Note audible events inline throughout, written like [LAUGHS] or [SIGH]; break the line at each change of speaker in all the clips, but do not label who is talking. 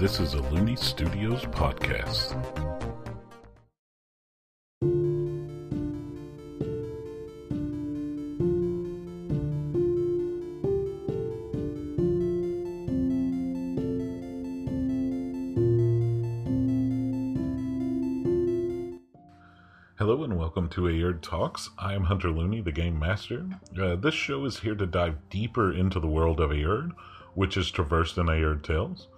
This is a Looney Studios podcast. Hello and welcome to Ayerd Talks. I am Hunter Looney, the Game Master. Uh, this show is here to dive deeper into the world of Ayerd, which is traversed in Ayerd Tales.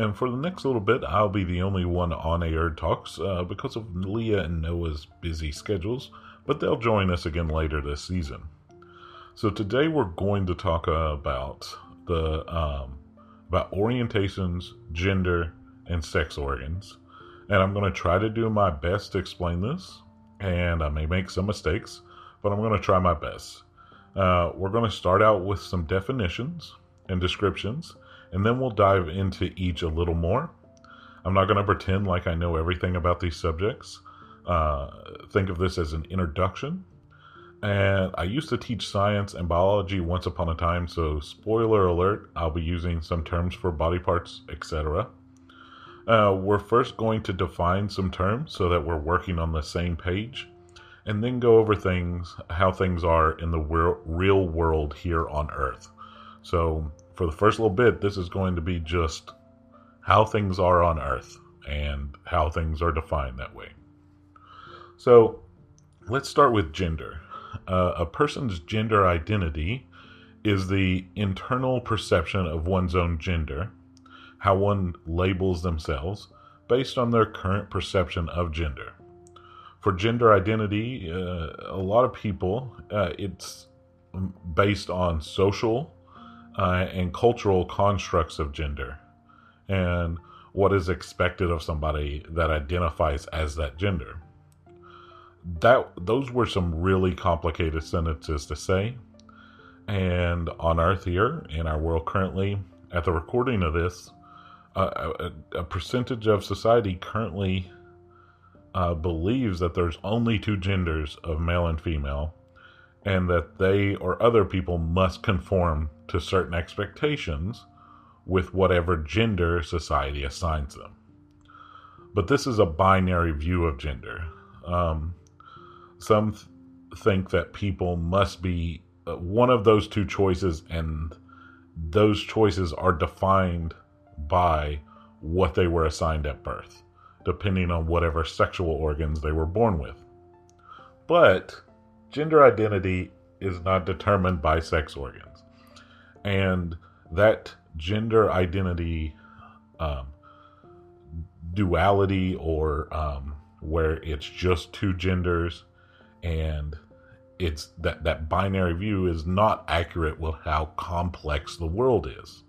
And for the next little bit, I'll be the only one on Ayerd Talks uh, because of Leah and Noah's busy schedules, but they'll join us again later this season. So today we're going to talk about the um, about orientations, gender, and sex organs. And I'm going to try to do my best to explain this, and I may make some mistakes, but I'm going to try my best. Uh, we're going to start out with some definitions and descriptions, and then we'll dive into each a little more. I'm not going to pretend like I know everything about these subjects. Uh, think of this as an introduction. And I used to teach science and biology once upon a time, so spoiler alert, I'll be using some terms for body parts, etc. Uh, we're first going to define some terms so that we're working on the same page, and then go over things, how things are in the real world here on Earth. So, for the first little bit, this is going to be just how things are on Earth and how things are defined that way. So, let's start with gender. Uh, a person's gender identity is the internal perception of one's own gender how one labels themselves based on their current perception of gender. For gender identity, uh, a lot of people, uh, it's based on social uh, and cultural constructs of gender and what is expected of somebody that identifies as that gender. That those were some really complicated sentences to say. And on Earth here, in our world currently, at the recording of this, a, a, percentage of society currently uh, believes that there's only two genders of male and female, and that they or other people must conform to certain expectations with whatever gender society assigns them. But this is a binary view of gender. Um, some th- think that people must be uh, one of those two choices, and those choices are defined by what they were assigned at birth, depending on whatever sexual organs they were born with. But gender identity is not determined by sex organs. And that gender identity um, duality, or um, where it's just two genders and it's that that binary view is not accurate with how complex the world is.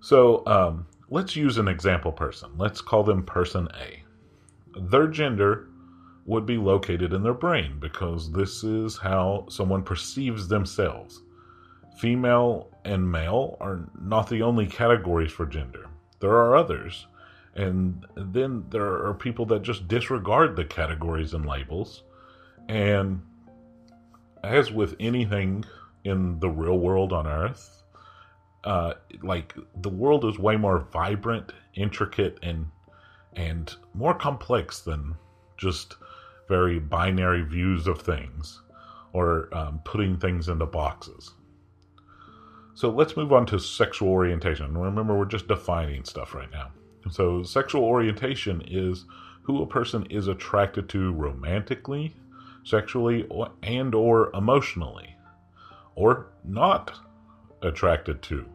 So um, let's use an example person. Let's call them person A. Their gender would be located in their brain because this is how someone perceives themselves. Female and male are not the only categories for gender, there are others. And then there are people that just disregard the categories and labels. And as with anything in the real world on earth, uh, like the world is way more vibrant, intricate, and and more complex than just very binary views of things or um, putting things into boxes. So let's move on to sexual orientation. Remember, we're just defining stuff right now. So, sexual orientation is who a person is attracted to romantically, sexually, and or emotionally, or not attracted to.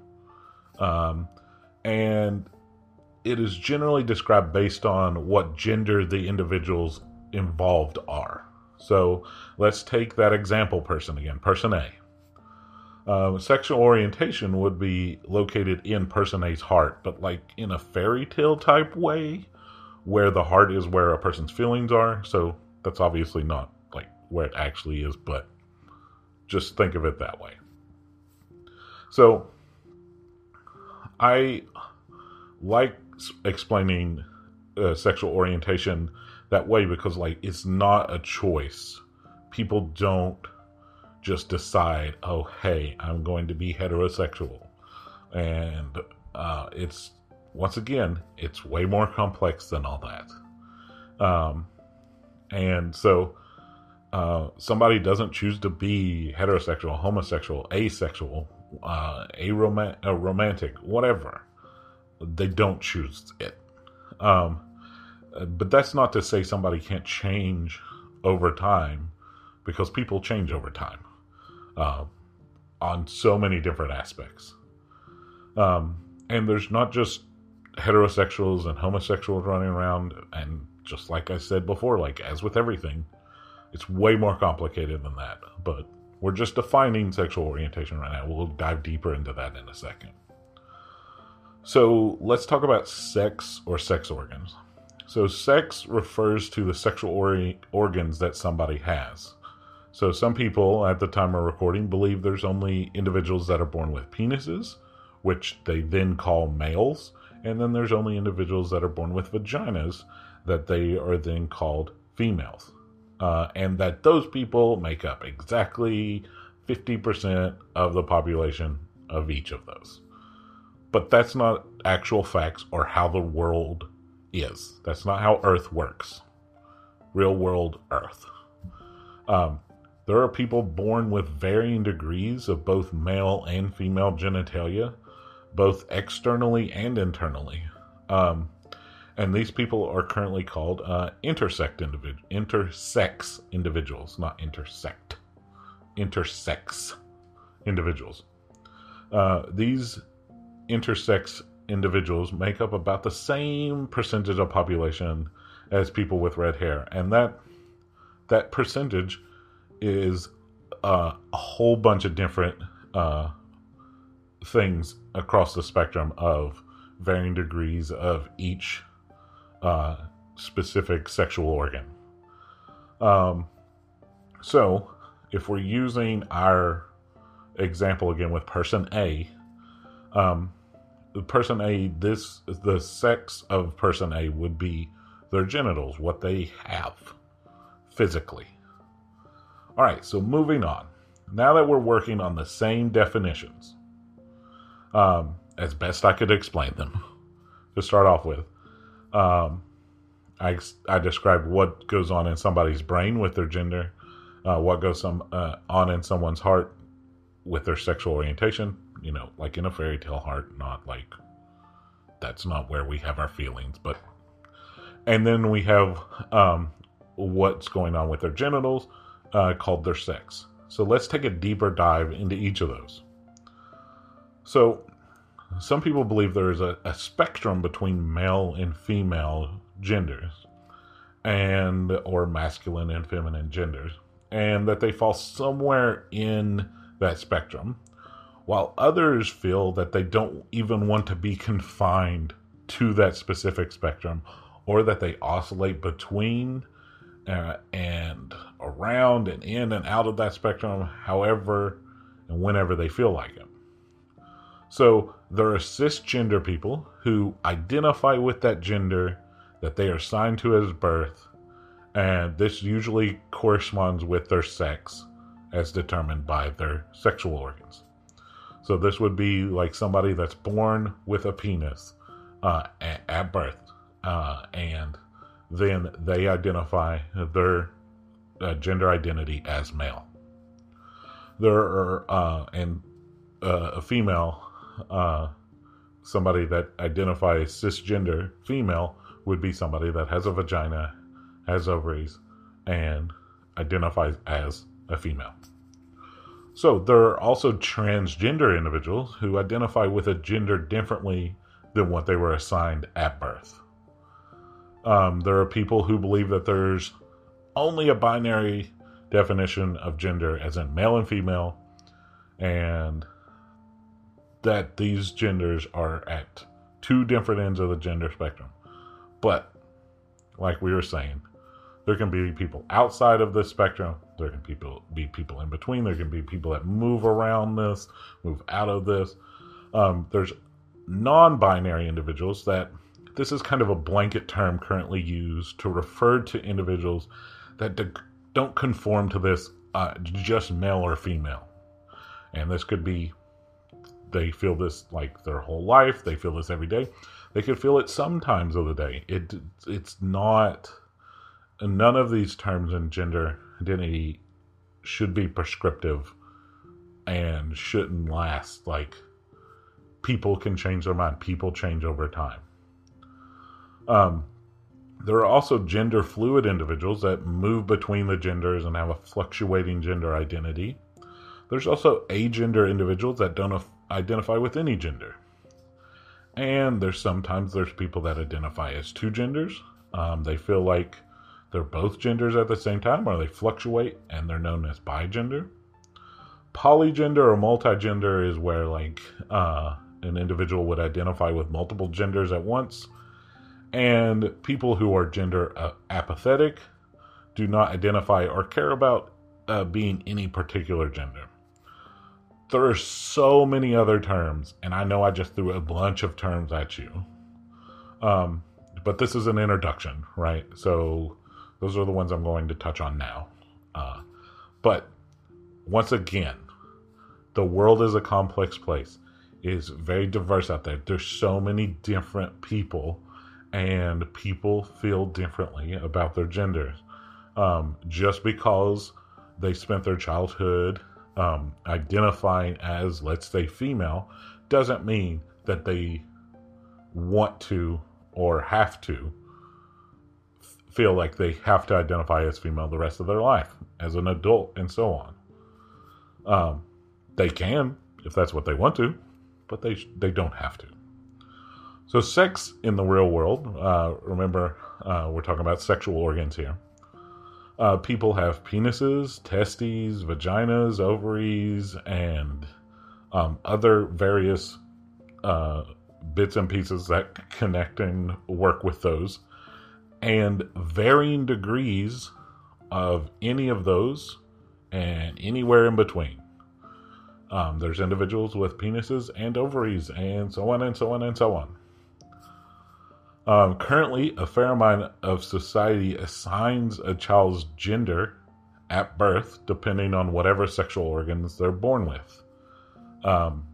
Um, and it is generally described based on what gender the individuals involved are. So let's take that example person again, person A. Um, sexual orientation would be located in person A's heart, but like in a fairy tale type way, where the heart is where a person's feelings are. So that's obviously not like where it actually is, but just think of it that way. So I like explaining uh, sexual orientation that way because like it's not a choice. People don't just decide, "Oh, hey, I'm going to be heterosexual." And uh, it's once again, it's way more complex than all that. Um, and so uh, somebody doesn't choose to be heterosexual, homosexual, asexual, uh, a romantic, whatever. They don't choose it. Um, but that's not to say somebody can't change over time, because people change over time uh, on so many different aspects. Um, and there's not just heterosexuals and homosexuals running around, and just like I said before, like as with everything, it's way more complicated than that. But we're just defining sexual orientation right now. We'll dive deeper into that in a second. So let's talk about sex or sex organs. So, sex refers to the sexual or- organs that somebody has. So, some people at the time of recording believe there's only individuals that are born with penises, which they then call males, and then there's only individuals that are born with vaginas that they are then called females uh, and that those people make up exactly 50% of the population of each of those. But that's not actual facts or how the world is. That's not how Earth works. Real world Earth. Um, there are people born with varying degrees of both male and female genitalia, both externally and internally. Um, and these people are currently called uh, intersect individ- intersex individuals, not intersect, intersex individuals. Uh, these intersex individuals make up about the same percentage of population as people with red hair, and that that percentage is uh, a whole bunch of different uh, things across the spectrum of varying degrees of each uh, specific sexual organ. Um, so, if we're using our example again with person A, um, person A, this the sex of person A would be their genitals, what they have physically. All right, so moving on. Now that we're working on the same definitions, um, as best I could explain them, [LAUGHS] to start off with, um, I, I described what goes on in somebody's brain with their gender, uh, what goes some, uh, on in someone's heart with their sexual orientation, you know, like in a fairy tale heart, not like that's not where we have our feelings, but and then we have um, what's going on with their genitals uh, called their sex. So let's take a deeper dive into each of those. So some people believe there is a, a spectrum between male and female genders and or masculine and feminine genders and that they fall somewhere in that spectrum while others feel that they don't even want to be confined to that specific spectrum or that they oscillate between uh, and around and in and out of that spectrum however and whenever they feel like it so there are cisgender people who identify with that gender that they are assigned to as birth, and this usually corresponds with their sex as determined by their sexual organs. So this would be like somebody that's born with a penis uh, at, at, birth, uh, and then they identify their uh, gender identity as male. There are uh, and uh, a female uh, somebody that identifies cisgender female would be somebody that has a vagina, has ovaries, and identifies as a female. So there are also transgender individuals who identify with a gender differently than what they were assigned at birth. Um, there are people who believe that there's only a binary definition of gender, as in male and female, and that these genders are at two different ends of the gender spectrum. But, like we were saying, there can be people outside of this spectrum. There can people be people in between. There can be people that move around this, move out of this. Um, there's non-binary individuals that this is kind of a blanket term currently used to refer to individuals that don't conform to this uh, just male or female. And this could be they feel this like their whole life, they feel this every day. They could feel it sometimes of the day. It it's not none of these terms in gender identity should be prescriptive and shouldn't last. Like people can change their mind. People change over time. Um, there are also gender fluid individuals that move between the genders and have a fluctuating gender identity. There's also agender individuals that don't identify with any gender. And there's sometimes there's people that identify as two genders. Um, they feel like they're both genders at the same time, or they fluctuate and they're known as bigender. Polygender or multigender is where like uh, an individual would identify with multiple genders at once and people who are gender uh, apathetic do not identify or care about uh, being any particular gender. There are so many other terms, and I know I just threw a bunch of terms at you. Um, but this is an introduction, right? So those are the ones I'm going to touch on now. Uh, but once again, the world is a complex place. It is very diverse out there. There's so many different people and people feel differently about their genders. Um, just because they spent their childhood um, identifying as, let's say, female, doesn't mean that they want to or have to feel like they have to identify as female the rest of their life as an adult and so on. Um, they can if that's what they want to, but they they don't have to. So, sex in the real world, uh, remember, uh, we're talking about sexual organs here. Uh, people have penises, testes, vaginas, ovaries, and um, other various uh, bits and pieces that connect and work with those. And varying degrees of any of those and anywhere in between. Um, there's individuals with penises and ovaries, and so on and so on and so on. Um, currently, a fair amount of society assigns a child's gender at birth, depending on whatever sexual organs they're born with. Um,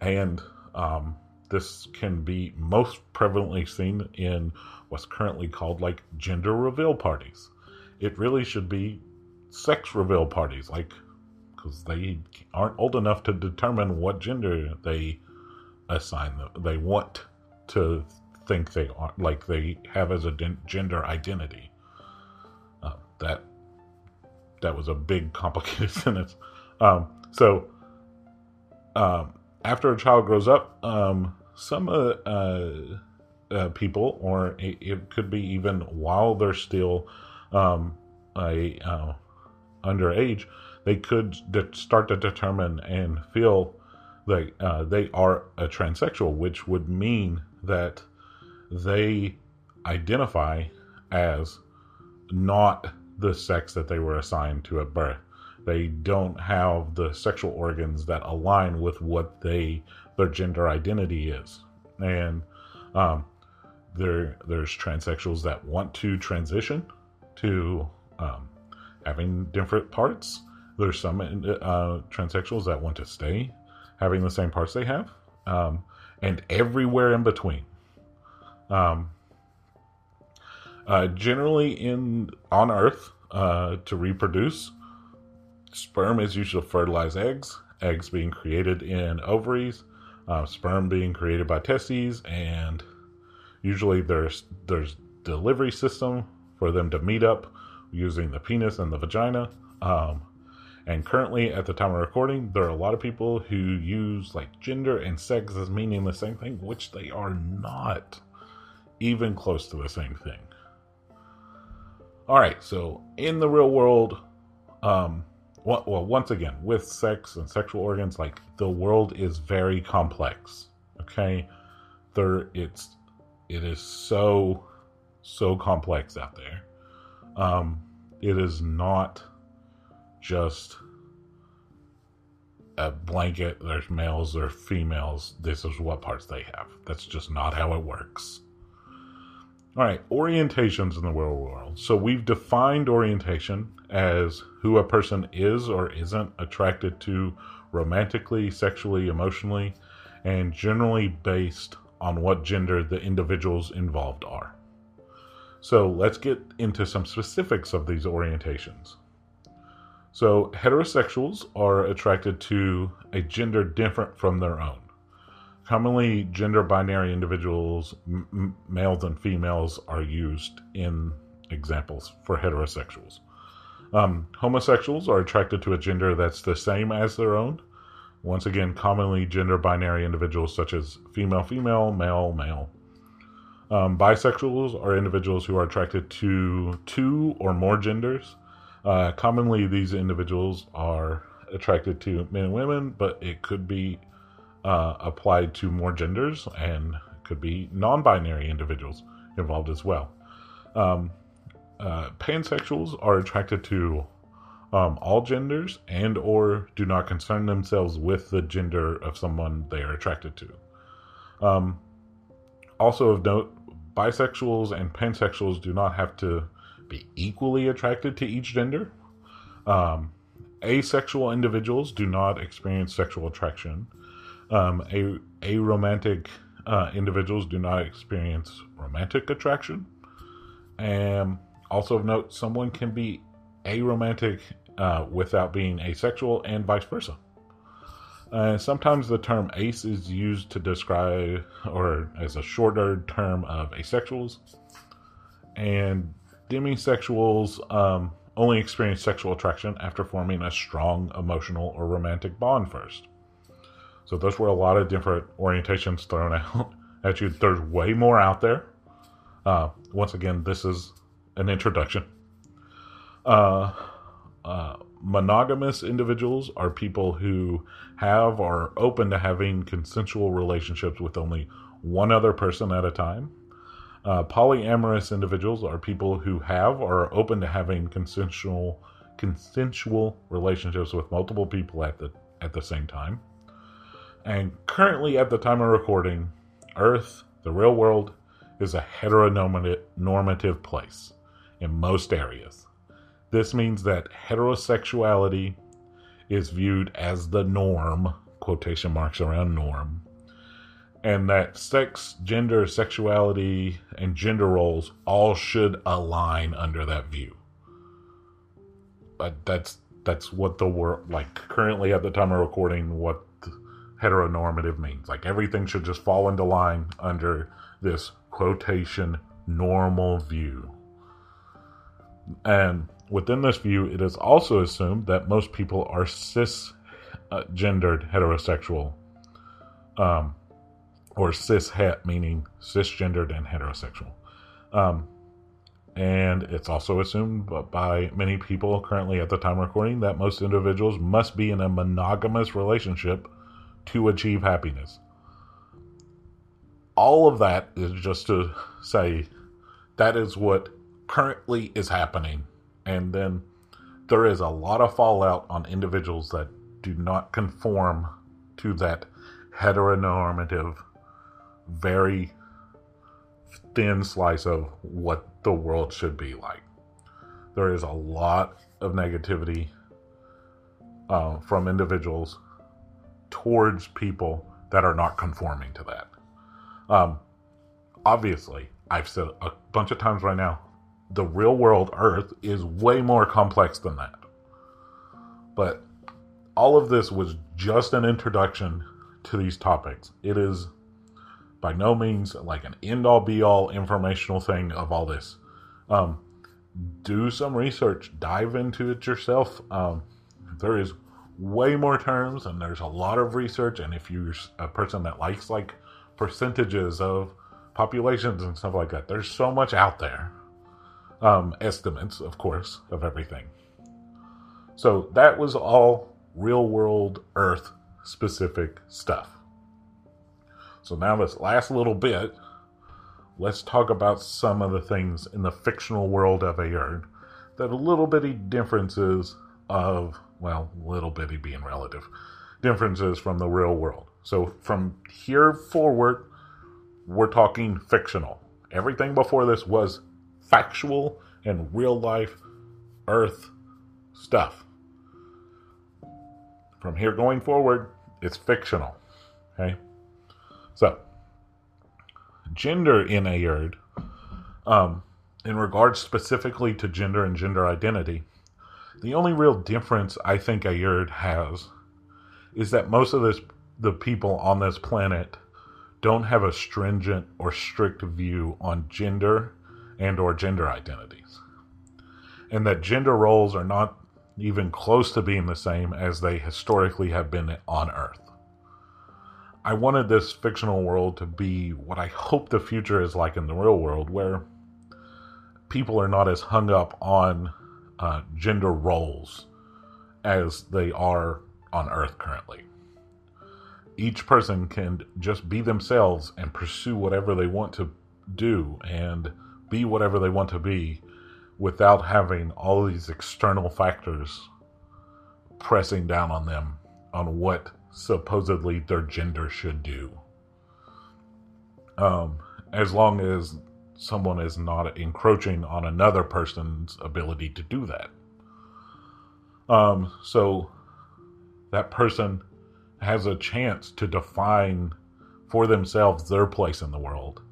and um, this can be most prevalently seen in what's currently called like gender reveal parties. It really should be sex reveal parties, like because they aren't old enough to determine what gender they assign them. They want to think they are like they have as a gender identity. Uh, that that was a big complicated [LAUGHS] sentence. Um, so um, after a child grows up, um, some uh, uh, uh people, or it, it, could be even while they're still um, a uh, underage, they could de- start to determine and feel that uh, they are a transsexual, which would mean that they identify as not the sex that they were assigned to at birth. They don't have the sexual organs that align with what they their gender identity is, and um, there there's transsexuals that want to transition to um, having different parts. There's some uh, transsexuals that want to stay having the same parts they have, um, and everywhere in between. Um, uh, generally, in on Earth, uh, to reproduce, sperm is used to fertilize eggs. Eggs being created in ovaries, uh, sperm being created by testes, and usually there's there's delivery system for them to meet up using the penis and the vagina. Um, and currently, at the time of recording, there are a lot of people who use like gender and sex as meaning the same thing, which they are not even close to the same thing. All right, so in the real world, um, well, once again, with sex and sexual organs, like the world is very complex. Okay, there, it's, it is so, so complex out there. Um, it is not just a blanket. There's males, there's females. This is what parts they have. That's just not how it works. All right, orientations in the real world. So we've defined orientation as who a person is or isn't attracted to romantically, sexually, emotionally, and generally based on what gender the individuals involved are. So let's get into some specifics of these orientations. So, heterosexuals are attracted to a gender different from their own. Commonly, gender binary individuals, m- males and females, are used in examples for heterosexuals. Um, homosexuals are attracted to a gender that's the same as their own. Once again, commonly gender binary individuals such as female, female, male, male. Um, bisexuals are individuals who are attracted to two or more genders. Uh, commonly, these individuals are attracted to men and women, but it could be uh, applied to more genders and could be non binary individuals involved as well. Um, uh, pansexuals are attracted to um, all genders and or do not concern themselves with the gender of someone they are attracted to. Um, also of note, bisexuals and pansexuals do not have to be equally attracted to each gender. Um, asexual individuals do not experience sexual attraction. Um, a aromantic uh, individuals do not experience romantic attraction. And also of note, someone can be aromantic uh, without being asexual, and vice versa. Uh, sometimes the term ace is used to describe or as a shorter term of asexuals. And demisexuals um, only experience sexual attraction after forming a strong emotional or romantic bond first. So those were a lot of different orientations thrown [LAUGHS] out at you. There's way more out there. Uh, once again, this is an introduction. Uh, uh, monogamous individuals are people who have or are open to having consensual relationships with only one other person at a time. Uh, polyamorous individuals are people who have or are open to having consensual consensual relationships with multiple people at the at the same time. And currently, at the time of recording, Earth, the real world, is a heteronormative place in most areas. This means that heterosexuality is viewed as the norm, quotation marks around norm, and that sex, gender, sexuality, and gender roles all should align under that view. But that's that's what the world like currently at the time of recording what heteronormative means. Like everything should just fall into line under this quotation normal view. And within this view, it is also assumed that most people are cisgendered heterosexual, um, or cishet, meaning cisgendered and heterosexual. Um, and it's also assumed by many people currently at the time recording that most individuals must be in a monogamous relationship to achieve happiness. All of that is just to say that is what currently is happening. And then there is a lot of fallout on individuals that do not conform to that heteronormative, very thin slice of what the world should be like. There is a lot of negativity uh, from individuals towards people that are not conforming to that. Um, obviously, I've said a bunch of times right now, the real world Earth is way more complex than that. But all of this was just an introduction to these topics. It is by no means like an end all be all informational thing of all this. Um, do some research, dive into it yourself. Um, there is way more terms and there's a lot of research. And if you're a person that likes like percentages of populations and stuff like that, there's so much out there um, estimates, of course, of everything. So that was all real world Earth specific stuff. So now, this last little bit, let's talk about some of the things in the fictional world of Aerd that a little bitty differences of, well, little bitty being relative, differences from the real world. So from here forward, we're talking fictional. Everything before this was factual and real life Earth stuff. From here going forward, it's fictional. Okay? So, gender in Aerd, um, in regards specifically to gender and gender identity, the only real difference I think Aerd has is that most of this the people on this planet don't have a stringent or strict view on gender and or gender identities. And that gender roles are not even close to being the same as they historically have been on Earth. I wanted this fictional world to be what I hope the future is like in the real world, where people are not as hung up on uh, gender roles as they are on Earth currently. Each person can just be themselves and pursue whatever they want to do and be whatever they want to be without having all these external factors pressing down on them on what supposedly their gender should do. Um, as long as someone is not encroaching on another person's ability to do that. Um, so that person has a chance to define for themselves their place in the world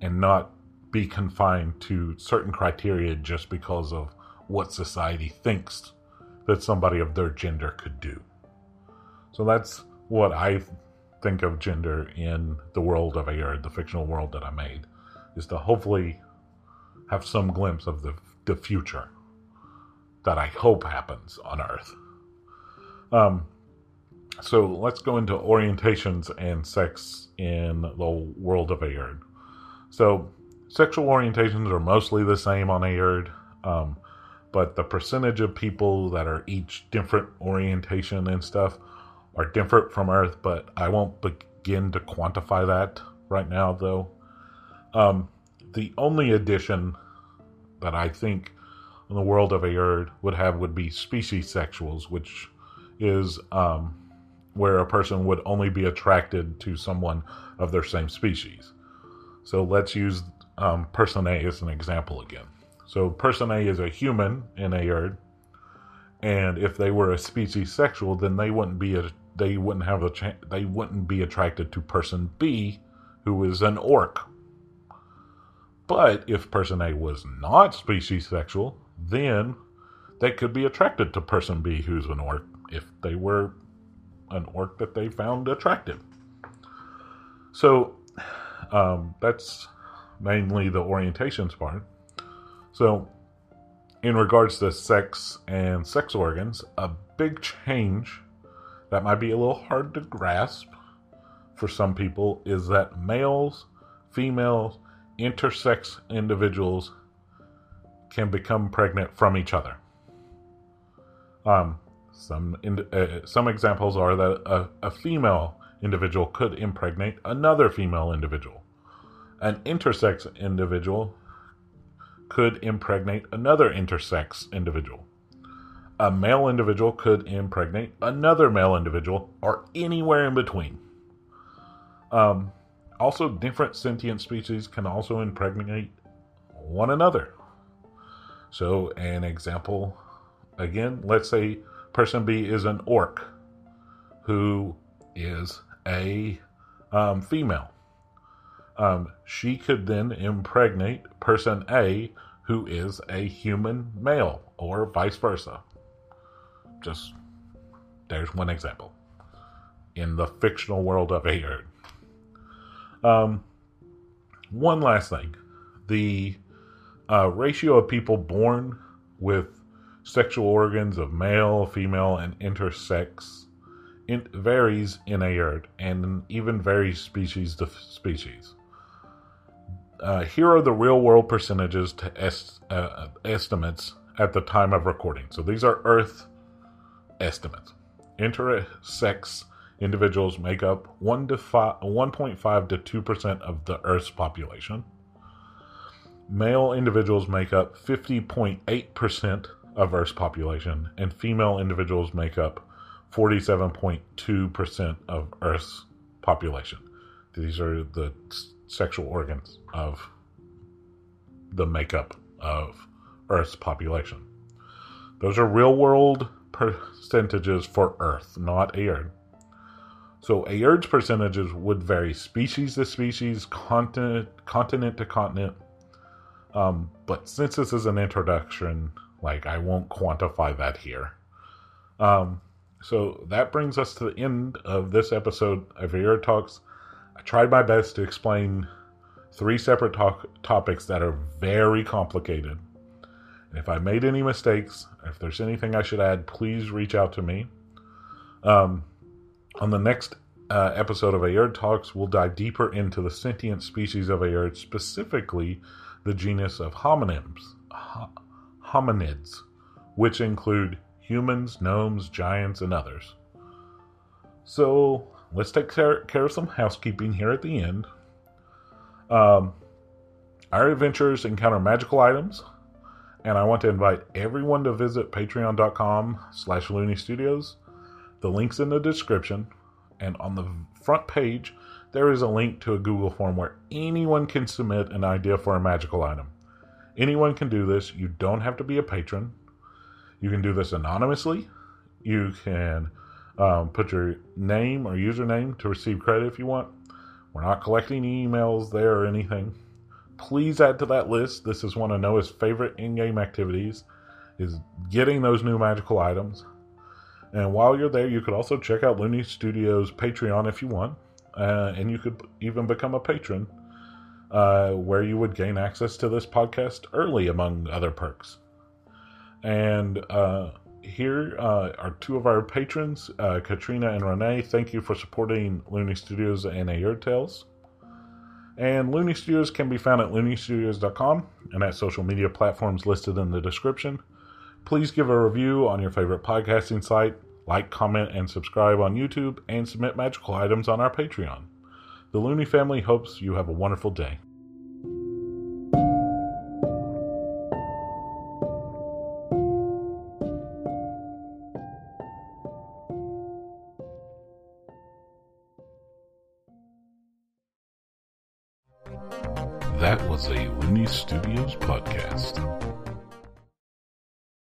and not be confined to certain criteria just because of what society thinks that somebody of their gender could do. So that's what I think of gender in the world of Aerd, the fictional world that I made, is to hopefully have some glimpse of the, the future that I hope happens on Earth. Um, so let's go into orientations and sex in the world of Aerd. So sexual orientations are mostly the same on Aerd, um, but the percentage of people that are each different orientation and stuff are different from Earth. But I won't begin to quantify that right now, though. Um, the only addition that I think in the world of Aerd would have would be species sexuals, which is um, where a person would only be attracted to someone of their same species. So let's use um, person A as an example again. So person A is a human in Aerd, and if they were a species sexual, then they wouldn't be a they wouldn't have a cha- they wouldn't be attracted to person B, who is an orc. But if person A was not species sexual, then they could be attracted to person B, who's an orc, if they were an orc that they found attractive. So um, that's mainly the orientations part. So, in regards to sex and sex organs, a big change that might be a little hard to grasp for some people is that males, females, intersex individuals can become pregnant from each other. Um, some in, uh, some examples are that a, a female individual could impregnate another female individual. An intersex individual could impregnate another intersex individual. A male individual could impregnate another male individual, or anywhere in between. Um, also, different sentient species can also impregnate one another. So, an example again, let's say person B is an orc who is a um, female. Um, she could then impregnate person A who is a human male, or vice versa. Just there's one example in the fictional world of Aerd. Um, one last thing the uh, ratio of people born with sexual organs of male, female, and intersex varies in Aerd and even varies species to species. Uh, here are the real world percentages to est- uh, estimates at the time of recording. So these are Earth estimates. Intersex individuals make up 1 to 5, 1.5 to 2% of the Earth's population. Male individuals make up 50.8% of Earth's population, and female individuals make up 47.2% of Earth's population. These are the sexual organs of the makeup of Earth's population. Those are real world percentages for Earth, not Aerd. So Ayerd's percentages would vary species to species, continent, continent to continent. Um, but since this is an introduction, like I won't quantify that here. Um, so that brings us to the end of this episode of Ayerd Talks. I tried my best to explain three separate talk- topics that are very complicated. And If I made any mistakes, if there's anything I should add, please reach out to me. Um, on the next uh, episode of Ayerd Talks, we'll dive deeper into the sentient species of Ayerd, specifically the genus of homonyms, hominids, which include humans, gnomes, giants, and others. So let's take care, care of some housekeeping here at the end. Um, our adventures encounter magical items, and I want to invite everyone to visit patreon.com slash looney studios. The link's in the description, and on the front page, there is a link to a Google form where anyone can submit an idea for a magical item. Anyone can do this. You don't have to be a patron. You can do this anonymously. You can um, put your name or username to receive credit if you want. We're not collecting emails there or anything. Please add to that list. This is one of Noah's favorite in-game activities is getting those new magical items. And while you're there, you could also check out Looney Studios Patreon if you want. Uh, and you could even become a patron, uh, where you would gain access to this podcast early, among other perks. And uh, here uh, are two of our patrons, uh, Katrina and Renee. Thank you for supporting Looney Studios and Ayerd Tales. And Looney Studios can be found at looneystudios.com and at social media platforms listed in the description. Please give a review on your favorite podcasting site, like, comment, and subscribe on YouTube, and submit magical items on our Patreon. The Looney family hopes you have a wonderful day. That was a Looney Studios podcast.